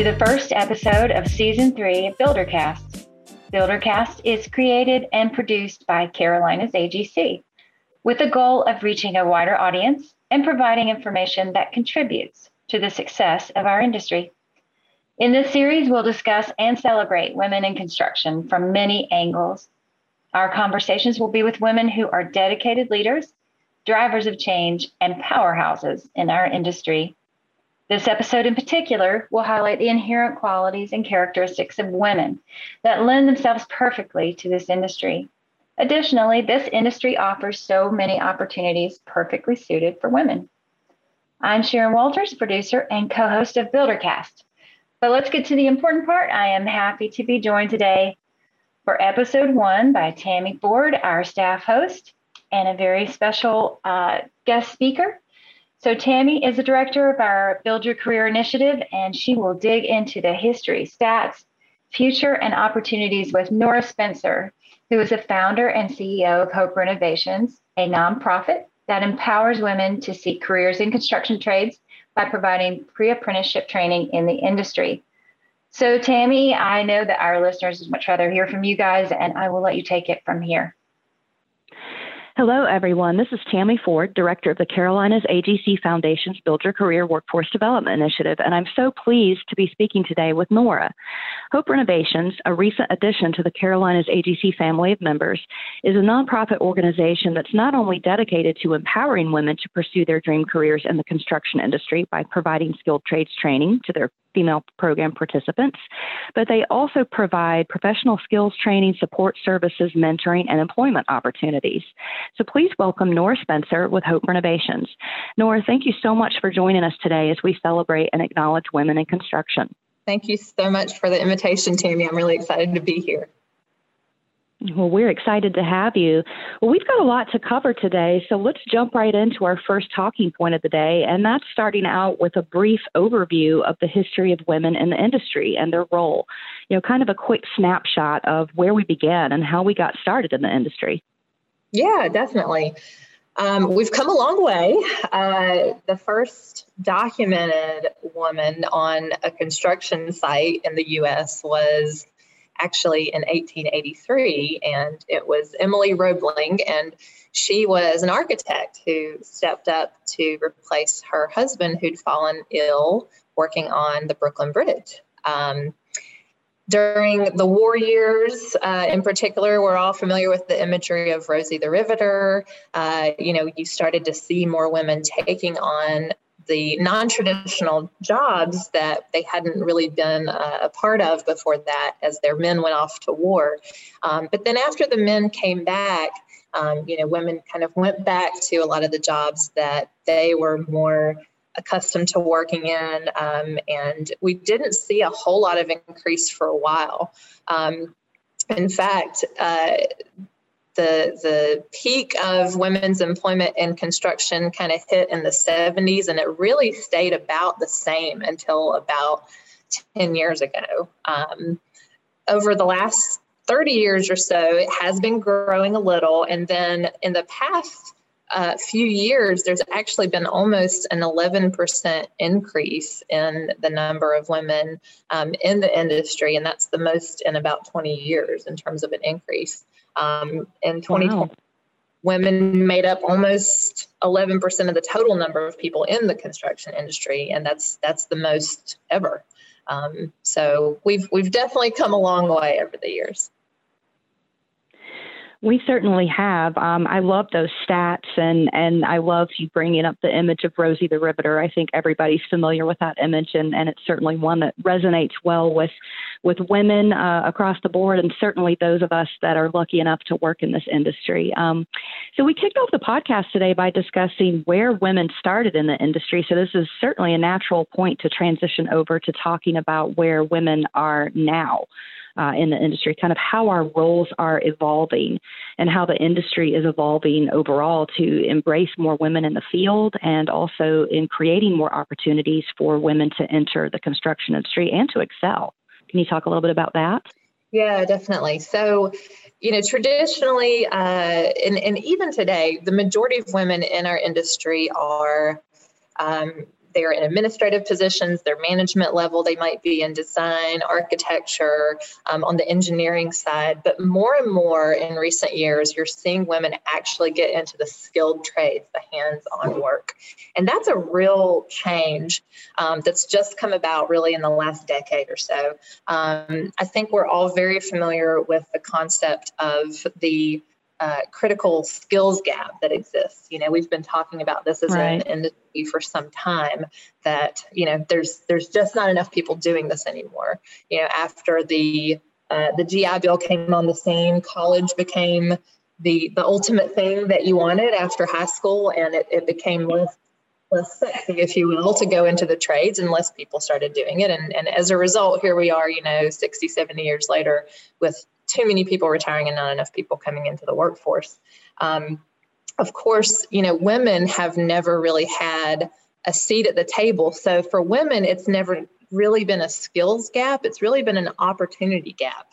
To the first episode of Season 3 of Buildercast. Buildercast is created and produced by Carolinas AGC with the goal of reaching a wider audience and providing information that contributes to the success of our industry. In this series, we'll discuss and celebrate women in construction from many angles. Our conversations will be with women who are dedicated leaders, drivers of change, and powerhouses in our industry. This episode in particular will highlight the inherent qualities and characteristics of women that lend themselves perfectly to this industry. Additionally, this industry offers so many opportunities perfectly suited for women. I'm Sharon Walters, producer and co host of Buildercast. But let's get to the important part. I am happy to be joined today for episode one by Tammy Ford, our staff host, and a very special uh, guest speaker. So, Tammy is the director of our Build Your Career initiative, and she will dig into the history, stats, future, and opportunities with Nora Spencer, who is the founder and CEO of Hope Renovations, a nonprofit that empowers women to seek careers in construction trades by providing pre apprenticeship training in the industry. So, Tammy, I know that our listeners would much rather hear from you guys, and I will let you take it from here. Hello, everyone. This is Tammy Ford, Director of the Carolinas AGC Foundation's Build Your Career Workforce Development Initiative, and I'm so pleased to be speaking today with Nora. Hope Renovations, a recent addition to the Carolinas AGC family of members, is a nonprofit organization that's not only dedicated to empowering women to pursue their dream careers in the construction industry by providing skilled trades training to their female program participants, but they also provide professional skills training, support services, mentoring, and employment opportunities. So please welcome Nora Spencer with Hope Renovations. Nora, thank you so much for joining us today as we celebrate and acknowledge women in construction. Thank you so much for the invitation, Tammy. I'm really excited to be here. Well, we're excited to have you. Well, we've got a lot to cover today, so let's jump right into our first talking point of the day, and that's starting out with a brief overview of the history of women in the industry and their role. You know, kind of a quick snapshot of where we began and how we got started in the industry. Yeah, definitely. Um, we've come a long way. Uh, the first documented woman on a construction site in the U.S. was actually in 1883, and it was Emily Roebling, and she was an architect who stepped up to replace her husband who'd fallen ill working on the Brooklyn Bridge. Um, during the war years, uh, in particular, we're all familiar with the imagery of Rosie the Riveter. Uh, you know, you started to see more women taking on the non-traditional jobs that they hadn't really been uh, a part of before that as their men went off to war. Um, but then after the men came back um, you know women kind of went back to a lot of the jobs that they were more accustomed to working in um, and we didn't see a whole lot of increase for a while. Um, in fact uh, the the peak of women's employment in construction kind of hit in the 70s and it really stayed about the same until about 10 years ago. Um, over the last 30 years or so it has been growing a little and then in the past uh, few years there's actually been almost an 11% increase in the number of women um, in the industry and that's the most in about 20 years in terms of an increase um, in 2020, wow. women made up almost 11% of the total number of people in the construction industry, and that's that's the most ever. Um, so we've we've definitely come a long way over the years. We certainly have. Um, I love those stats, and and I love you bringing up the image of Rosie the Riveter. I think everybody's familiar with that image, and, and it's certainly one that resonates well with with women uh, across the board, and certainly those of us that are lucky enough to work in this industry. Um, so we kicked off the podcast today by discussing where women started in the industry. So this is certainly a natural point to transition over to talking about where women are now uh, in the industry, kind of how our roles are evolving and how the industry is evolving overall to embrace more women in the field and also in creating more opportunities for women to enter the construction industry and to excel. Can you talk a little bit about that? Yeah, definitely. So, you know, traditionally, uh, and, and even today, the majority of women in our industry are um, they're in administrative positions, their management level, they might be in design, architecture, um, on the engineering side. But more and more in recent years, you're seeing women actually get into the skilled trades, the hands on work. And that's a real change um, that's just come about really in the last decade or so. Um, I think we're all very familiar with the concept of the uh, critical skills gap that exists. You know, we've been talking about this as right. an industry for some time. That you know, there's there's just not enough people doing this anymore. You know, after the uh, the GI Bill came on the scene, college became the the ultimate thing that you wanted after high school, and it, it became less less sexy, if you will, to go into the trades and less people started doing it. And, and as a result, here we are, you know, 60, 70 years later with too many people retiring and not enough people coming into the workforce. Um, of course, you know, women have never really had a seat at the table. So for women, it's never really been a skills gap, it's really been an opportunity gap.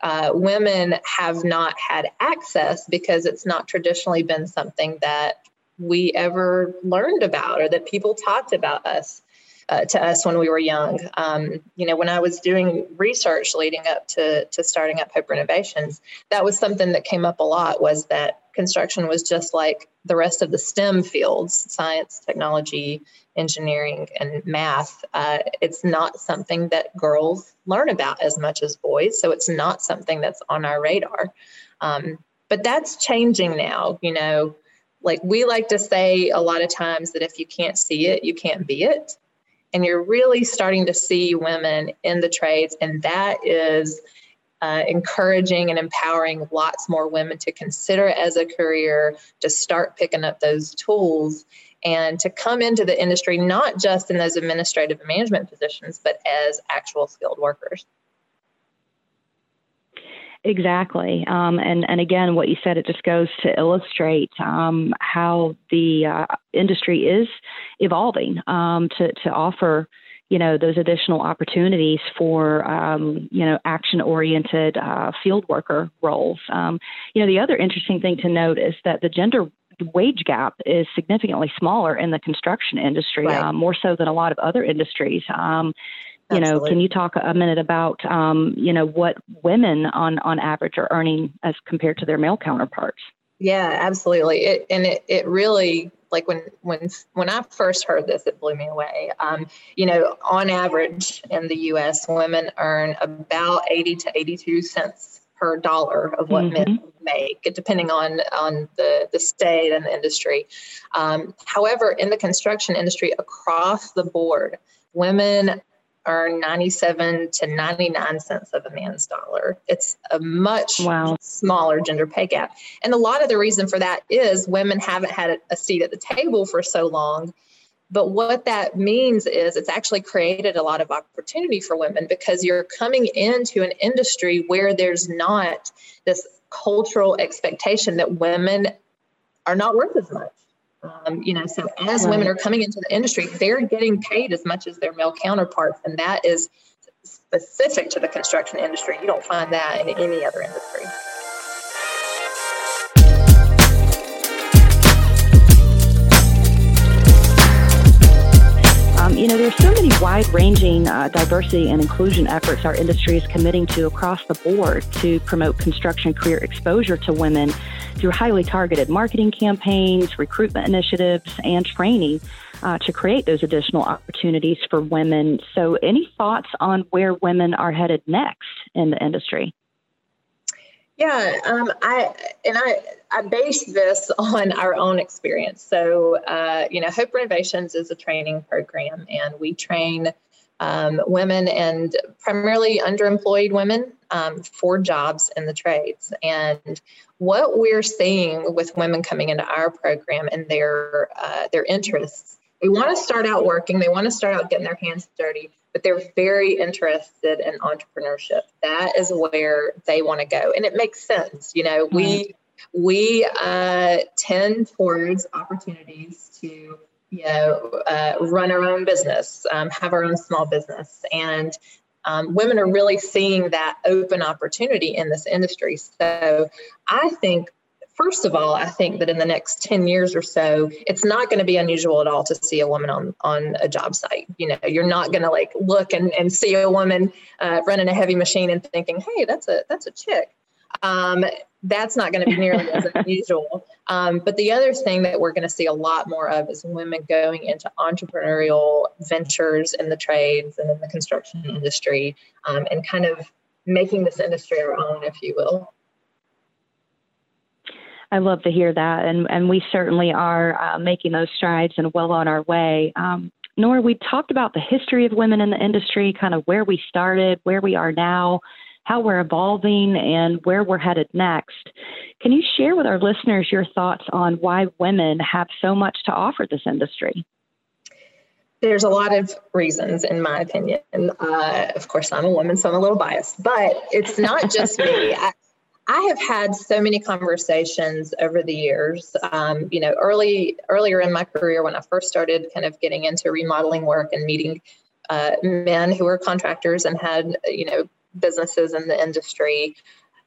Uh, women have not had access because it's not traditionally been something that we ever learned about or that people talked about us uh, to us when we were young. Um, you know, when I was doing research leading up to, to starting up Hope Renovations, that was something that came up a lot was that construction was just like the rest of the STEM fields, science, technology, engineering, and math. Uh, it's not something that girls learn about as much as boys. So it's not something that's on our radar. Um, but that's changing now, you know, like we like to say a lot of times that if you can't see it, you can't be it and you're really starting to see women in the trades and that is uh, encouraging and empowering lots more women to consider it as a career to start picking up those tools and to come into the industry not just in those administrative and management positions but as actual skilled workers Exactly. Um, and, and again, what you said, it just goes to illustrate um, how the uh, industry is evolving um, to, to offer, you know, those additional opportunities for, um, you know, action oriented uh, field worker roles. Um, you know, the other interesting thing to note is that the gender wage gap is significantly smaller in the construction industry, right. um, more so than a lot of other industries. Um, you know, can you talk a minute about, um, you know, what women on, on average are earning as compared to their male counterparts? Yeah, absolutely. It, and it, it really, like when, when, when I first heard this, it blew me away. Um, you know, on average in the U.S., women earn about 80 to 82 cents per dollar of what mm-hmm. men make, depending on on the the state and the industry. Um, however, in the construction industry across the board, women earn 97 to 99 cents of a man's dollar. It's a much wow. smaller gender pay gap. And a lot of the reason for that is women haven't had a seat at the table for so long. But what that means is it's actually created a lot of opportunity for women because you're coming into an industry where there's not this cultural expectation that women are not worth as much. Um, you know, so as right. women are coming into the industry, they're getting paid as much as their male counterparts, and that is specific to the construction industry. You don't find that in any other industry. You know, there's so many wide-ranging uh, diversity and inclusion efforts our industry is committing to across the board to promote construction career exposure to women through highly targeted marketing campaigns, recruitment initiatives, and training uh, to create those additional opportunities for women. So, any thoughts on where women are headed next in the industry? Yeah, um, I and I I base this on our own experience. So, uh, you know, Hope Renovations is a training program, and we train um, women and primarily underemployed women um, for jobs in the trades. And what we're seeing with women coming into our program and their uh, their interests, they want to start out working, they want to start out getting their hands dirty, but they're very interested in entrepreneurship. That is where they want to go, and it makes sense. You know, we we uh, tend towards opportunities to you know, uh, run our own business, um, have our own small business. And um, women are really seeing that open opportunity in this industry. So I think first of all, I think that in the next 10 years or so, it's not going to be unusual at all to see a woman on, on a job site. You know, you're not going to like look and, and see a woman uh, running a heavy machine and thinking, hey, that's a that's a chick. Um, that's not going to be nearly as unusual. Um, but the other thing that we're going to see a lot more of is women going into entrepreneurial ventures in the trades and in the construction industry um, and kind of making this industry our own, if you will. I love to hear that, and and we certainly are uh, making those strides and well on our way. Um, Nora, we talked about the history of women in the industry, kind of where we started, where we are now, how we're evolving, and where we're headed next. Can you share with our listeners your thoughts on why women have so much to offer this industry? There's a lot of reasons, in my opinion. Uh, of course, I'm a woman, so I'm a little biased, but it's not just me. I, I have had so many conversations over the years. Um, you know, early earlier in my career, when I first started kind of getting into remodeling work and meeting uh, men who were contractors and had you know businesses in the industry,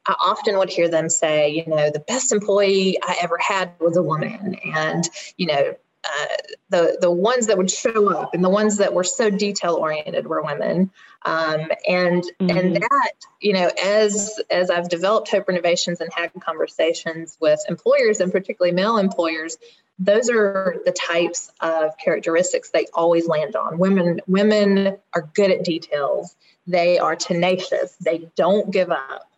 I often would hear them say, you know, the best employee I ever had was a woman, and you know, uh, the the ones that would show up and the ones that were so detail oriented were women. Um, and mm-hmm. and that you know as as I've developed Hope Renovations and had conversations with employers and particularly male employers those are the types of characteristics they always land on. Women women are good at details. They are tenacious. They don't give up.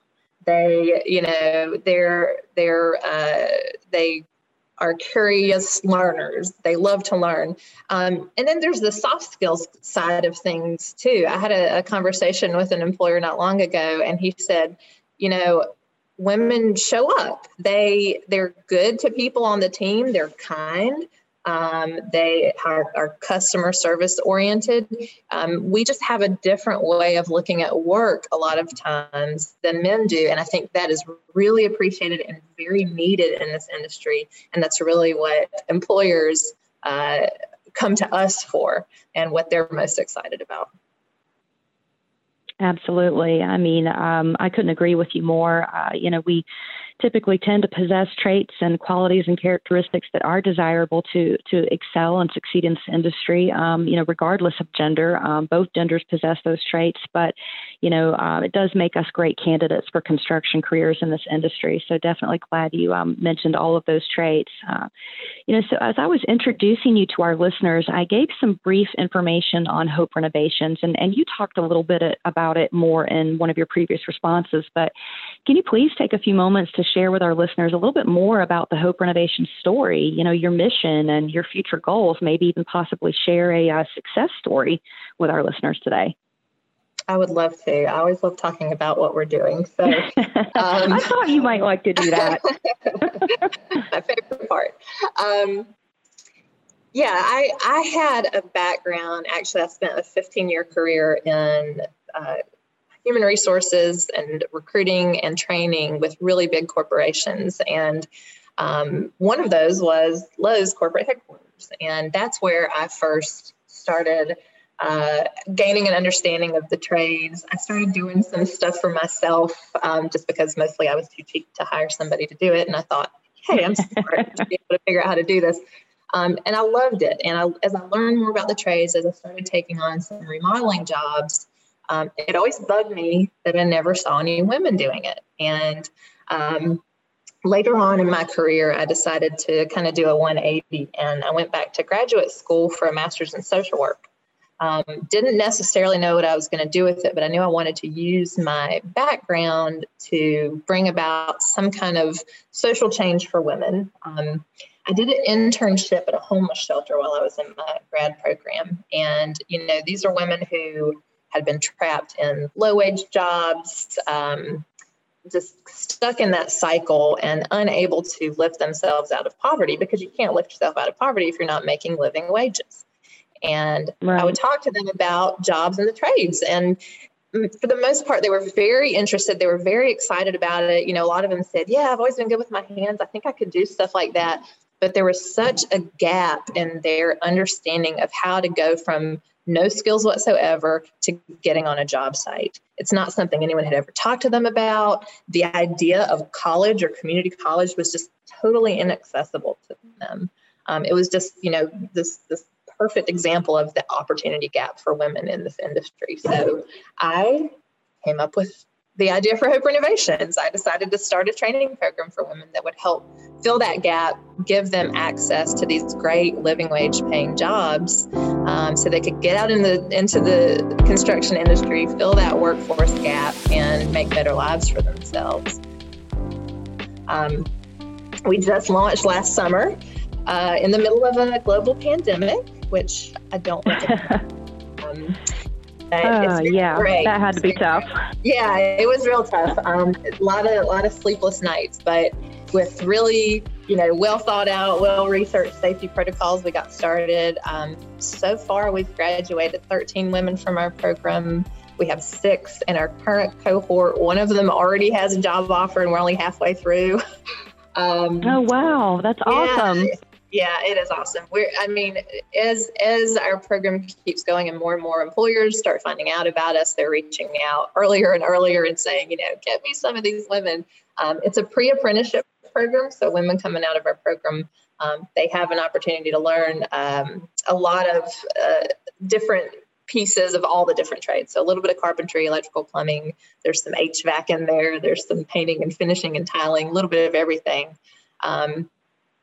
They you know they're they're uh, they are curious learners. They love to learn. Um, and then there's the soft skills side of things too. I had a, a conversation with an employer not long ago, and he said, you know, women show up. They they're good to people on the team. They're kind. Um, they are, are, customer service oriented. Um, we just have a different way of looking at work a lot of times than men do. And I think that is really appreciated and very needed in this industry. And that's really what employers uh, come to us for and what they're most excited about. Absolutely. I mean, um, I couldn't agree with you more. Uh, you know, we typically tend to possess traits and qualities and characteristics that are desirable to to excel and succeed in this industry. Um, you know, regardless of gender, um, both genders possess those traits, but you know, uh, it does make us great candidates for construction careers in this industry. So definitely glad you um, mentioned all of those traits. Uh, you know, so as I was introducing you to our listeners, I gave some brief information on Hope Renovations, and and you talked a little bit about it more in one of your previous responses. But can you please take a few moments to share with our listeners a little bit more about the Hope Renovation story, you know, your mission and your future goals, maybe even possibly share a uh, success story with our listeners today. I would love to. I always love talking about what we're doing. So um, I thought you might like to do that. my favorite part. Um, yeah, I, I had a background. Actually, I spent a 15 year career in uh, human resources and recruiting and training with really big corporations. And um, one of those was Lowe's corporate headquarters. And that's where I first started uh, gaining an understanding of the trades. I started doing some stuff for myself um, just because mostly I was too cheap to hire somebody to do it. And I thought, hey, I'm smart to be able to figure out how to do this. Um, and I loved it. And I, as I learned more about the trades, as I started taking on some remodeling jobs, um, it always bugged me that I never saw any women doing it. And um, later on in my career, I decided to kind of do a 180 and I went back to graduate school for a master's in social work. Um, didn't necessarily know what I was going to do with it, but I knew I wanted to use my background to bring about some kind of social change for women. Um, I did an internship at a homeless shelter while I was in my grad program. And, you know, these are women who had been trapped in low wage jobs, um, just stuck in that cycle and unable to lift themselves out of poverty because you can't lift yourself out of poverty if you're not making living wages. And right. I would talk to them about jobs in the trades. And for the most part, they were very interested. They were very excited about it. You know, a lot of them said, Yeah, I've always been good with my hands. I think I could do stuff like that. But there was such a gap in their understanding of how to go from no skills whatsoever to getting on a job site. It's not something anyone had ever talked to them about. The idea of college or community college was just totally inaccessible to them. Um, it was just, you know, this this perfect example of the opportunity gap for women in this industry. So I came up with the idea for Hope Renovations. I decided to start a training program for women that would help fill that gap, give them access to these great living wage paying jobs, um, so they could get out in the into the construction industry, fill that workforce gap, and make better lives for themselves. Um, we just launched last summer uh, in the middle of a global pandemic, which I don't um, uh, yeah, great. that had to be tough. Yeah, it was real tough. Um, a lot of a lot of sleepless nights, but with really you know well thought out, well researched safety protocols, we got started. Um, so far, we've graduated 13 women from our program. We have six in our current cohort. One of them already has a job offer, and we're only halfway through. Um, oh wow, that's yeah, awesome! Yeah, it is awesome. We're, I mean, as as our program keeps going and more and more employers start finding out about us, they're reaching out earlier and earlier and saying, you know, get me some of these women. Um, it's a pre-apprenticeship program, so women coming out of our program, um, they have an opportunity to learn um, a lot of uh, different pieces of all the different trades. So a little bit of carpentry, electrical, plumbing. There's some HVAC in there. There's some painting and finishing and tiling. A little bit of everything. Um,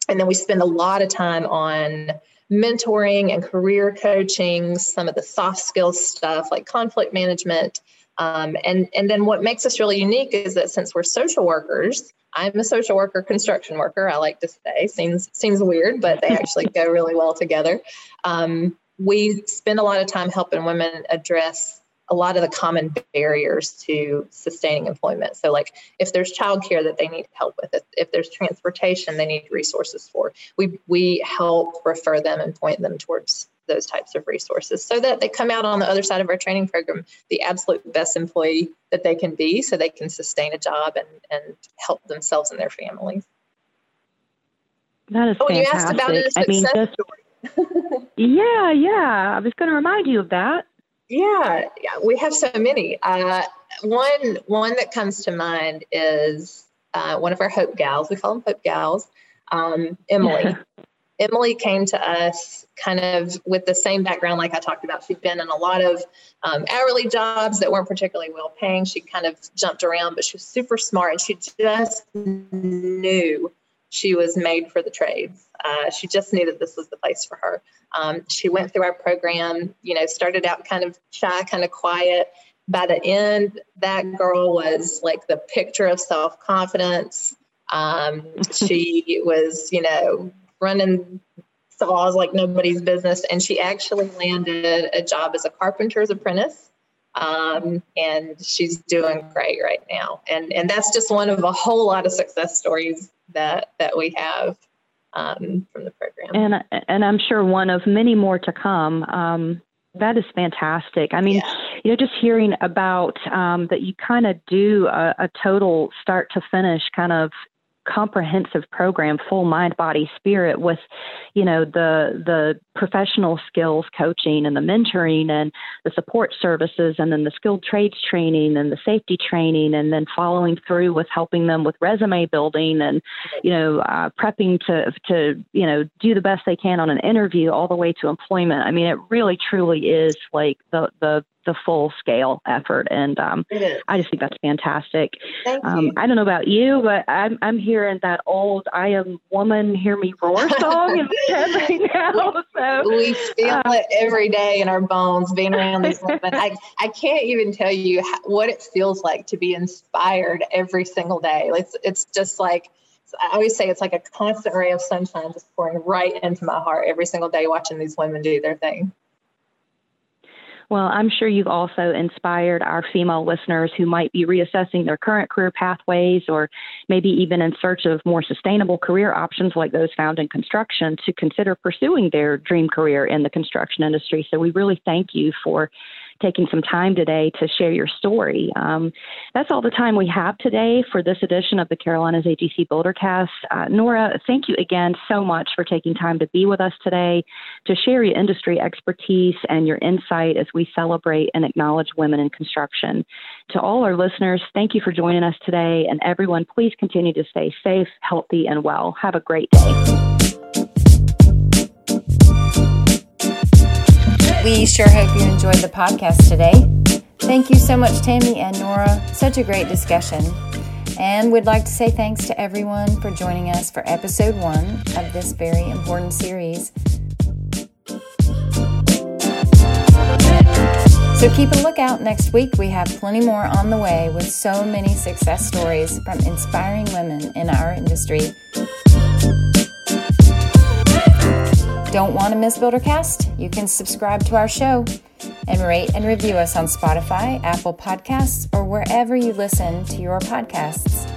and then we spend a lot of time on mentoring and career coaching, some of the soft skills stuff like conflict management. Um, and, and then what makes us really unique is that since we're social workers, I'm a social worker, construction worker, I like to say. Seems, seems weird, but they actually go really well together. Um, we spend a lot of time helping women address a lot of the common barriers to sustaining employment. So, like if there's childcare that they need help with, if, if there's transportation they need resources for, we we help refer them and point them towards those types of resources so that they come out on the other side of our training program the absolute best employee that they can be so they can sustain a job and, and help themselves and their families. That is oh, fantastic. you asked about a success I mean, story. yeah, yeah. I was going to remind you of that. Yeah, yeah, we have so many. Uh, one one that comes to mind is uh, one of our Hope gals. We call them Hope gals. Um, Emily. Emily came to us kind of with the same background, like I talked about. She'd been in a lot of um, hourly jobs that weren't particularly well paying. She kind of jumped around, but she was super smart and she just knew she was made for the trades. Uh, she just knew that this was the place for her. Um, she went through our program, you know, started out kind of shy, kind of quiet. By the end, that girl was like the picture of self confidence. Um, she was, you know, running saws like nobody's business. And she actually landed a job as a carpenter's apprentice. Um, and she's doing great right now. And, and that's just one of a whole lot of success stories that, that we have um, from the program. And and I'm sure one of many more to come. Um, that is fantastic. I mean, yeah. you know, just hearing about um, that you kind of do a, a total start to finish kind of comprehensive program, full mind, body, spirit, with you know the the professional skills coaching and the mentoring and the support services, and then the skilled trades training and the safety training, and then following through with helping them with resume building and you know uh, prepping to to you know do the best they can on an interview, all the way to employment. I mean, it really truly is like the the the full scale effort. And um, I just think that's fantastic. Um, I don't know about you, but I'm, I'm hearing that old I Am Woman, Hear Me Roar song in my head right now. So, we feel uh, it every day in our bones being around these women. I, I can't even tell you how, what it feels like to be inspired every single day. It's, it's just like, I always say it's like a constant ray of sunshine just pouring right into my heart every single day watching these women do their thing. Well, I'm sure you've also inspired our female listeners who might be reassessing their current career pathways or maybe even in search of more sustainable career options like those found in construction to consider pursuing their dream career in the construction industry. So we really thank you for taking some time today to share your story. Um, that's all the time we have today for this edition of the Carolinas AGC Buildercast. Uh, Nora, thank you again so much for taking time to be with us today to share your industry expertise and your insight as we celebrate and acknowledge women in construction. To all our listeners, thank you for joining us today, and everyone, please continue to stay safe, healthy, and well. Have a great day. We sure hope you enjoyed the podcast today. Thank you so much, Tammy and Nora. Such a great discussion. And we'd like to say thanks to everyone for joining us for episode one of this very important series. So keep a lookout next week. We have plenty more on the way with so many success stories from inspiring women in our industry. Don't want to miss Buildercast? You can subscribe to our show and rate and review us on Spotify, Apple Podcasts, or wherever you listen to your podcasts.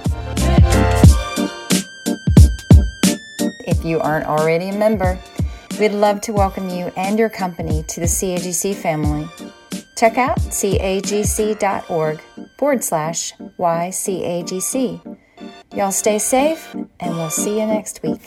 If you aren't already a member, we'd love to welcome you and your company to the CAGC family. Check out cagc.org forward slash YCAGC. Y'all stay safe, and we'll see you next week.